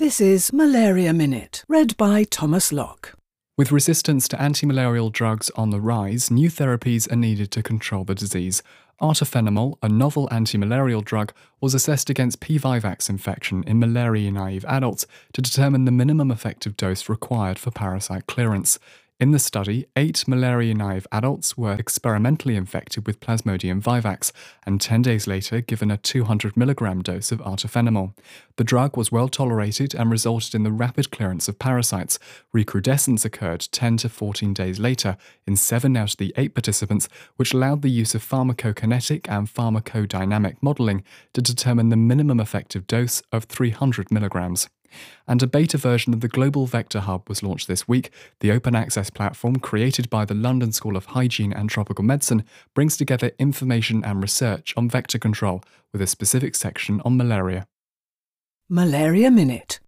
This is Malaria Minute, read by Thomas Locke. With resistance to anti-malarial drugs on the rise, new therapies are needed to control the disease. Artefenomel, a novel anti-malarial drug, was assessed against P. vivax infection in malaria-naive adults to determine the minimum effective dose required for parasite clearance. In the study, eight malaria naive adults were experimentally infected with Plasmodium vivax and 10 days later given a 200 mg dose of artefenomel. The drug was well tolerated and resulted in the rapid clearance of parasites. Recrudescence occurred 10 to 14 days later in 7 out of the 8 participants, which allowed the use of pharmacokinetic and pharmacodynamic modelling to determine the minimum effective dose of 300 mg. And a beta version of the Global Vector Hub was launched this week. The open access platform created by the London School of Hygiene and Tropical Medicine brings together information and research on vector control with a specific section on malaria. Malaria Minute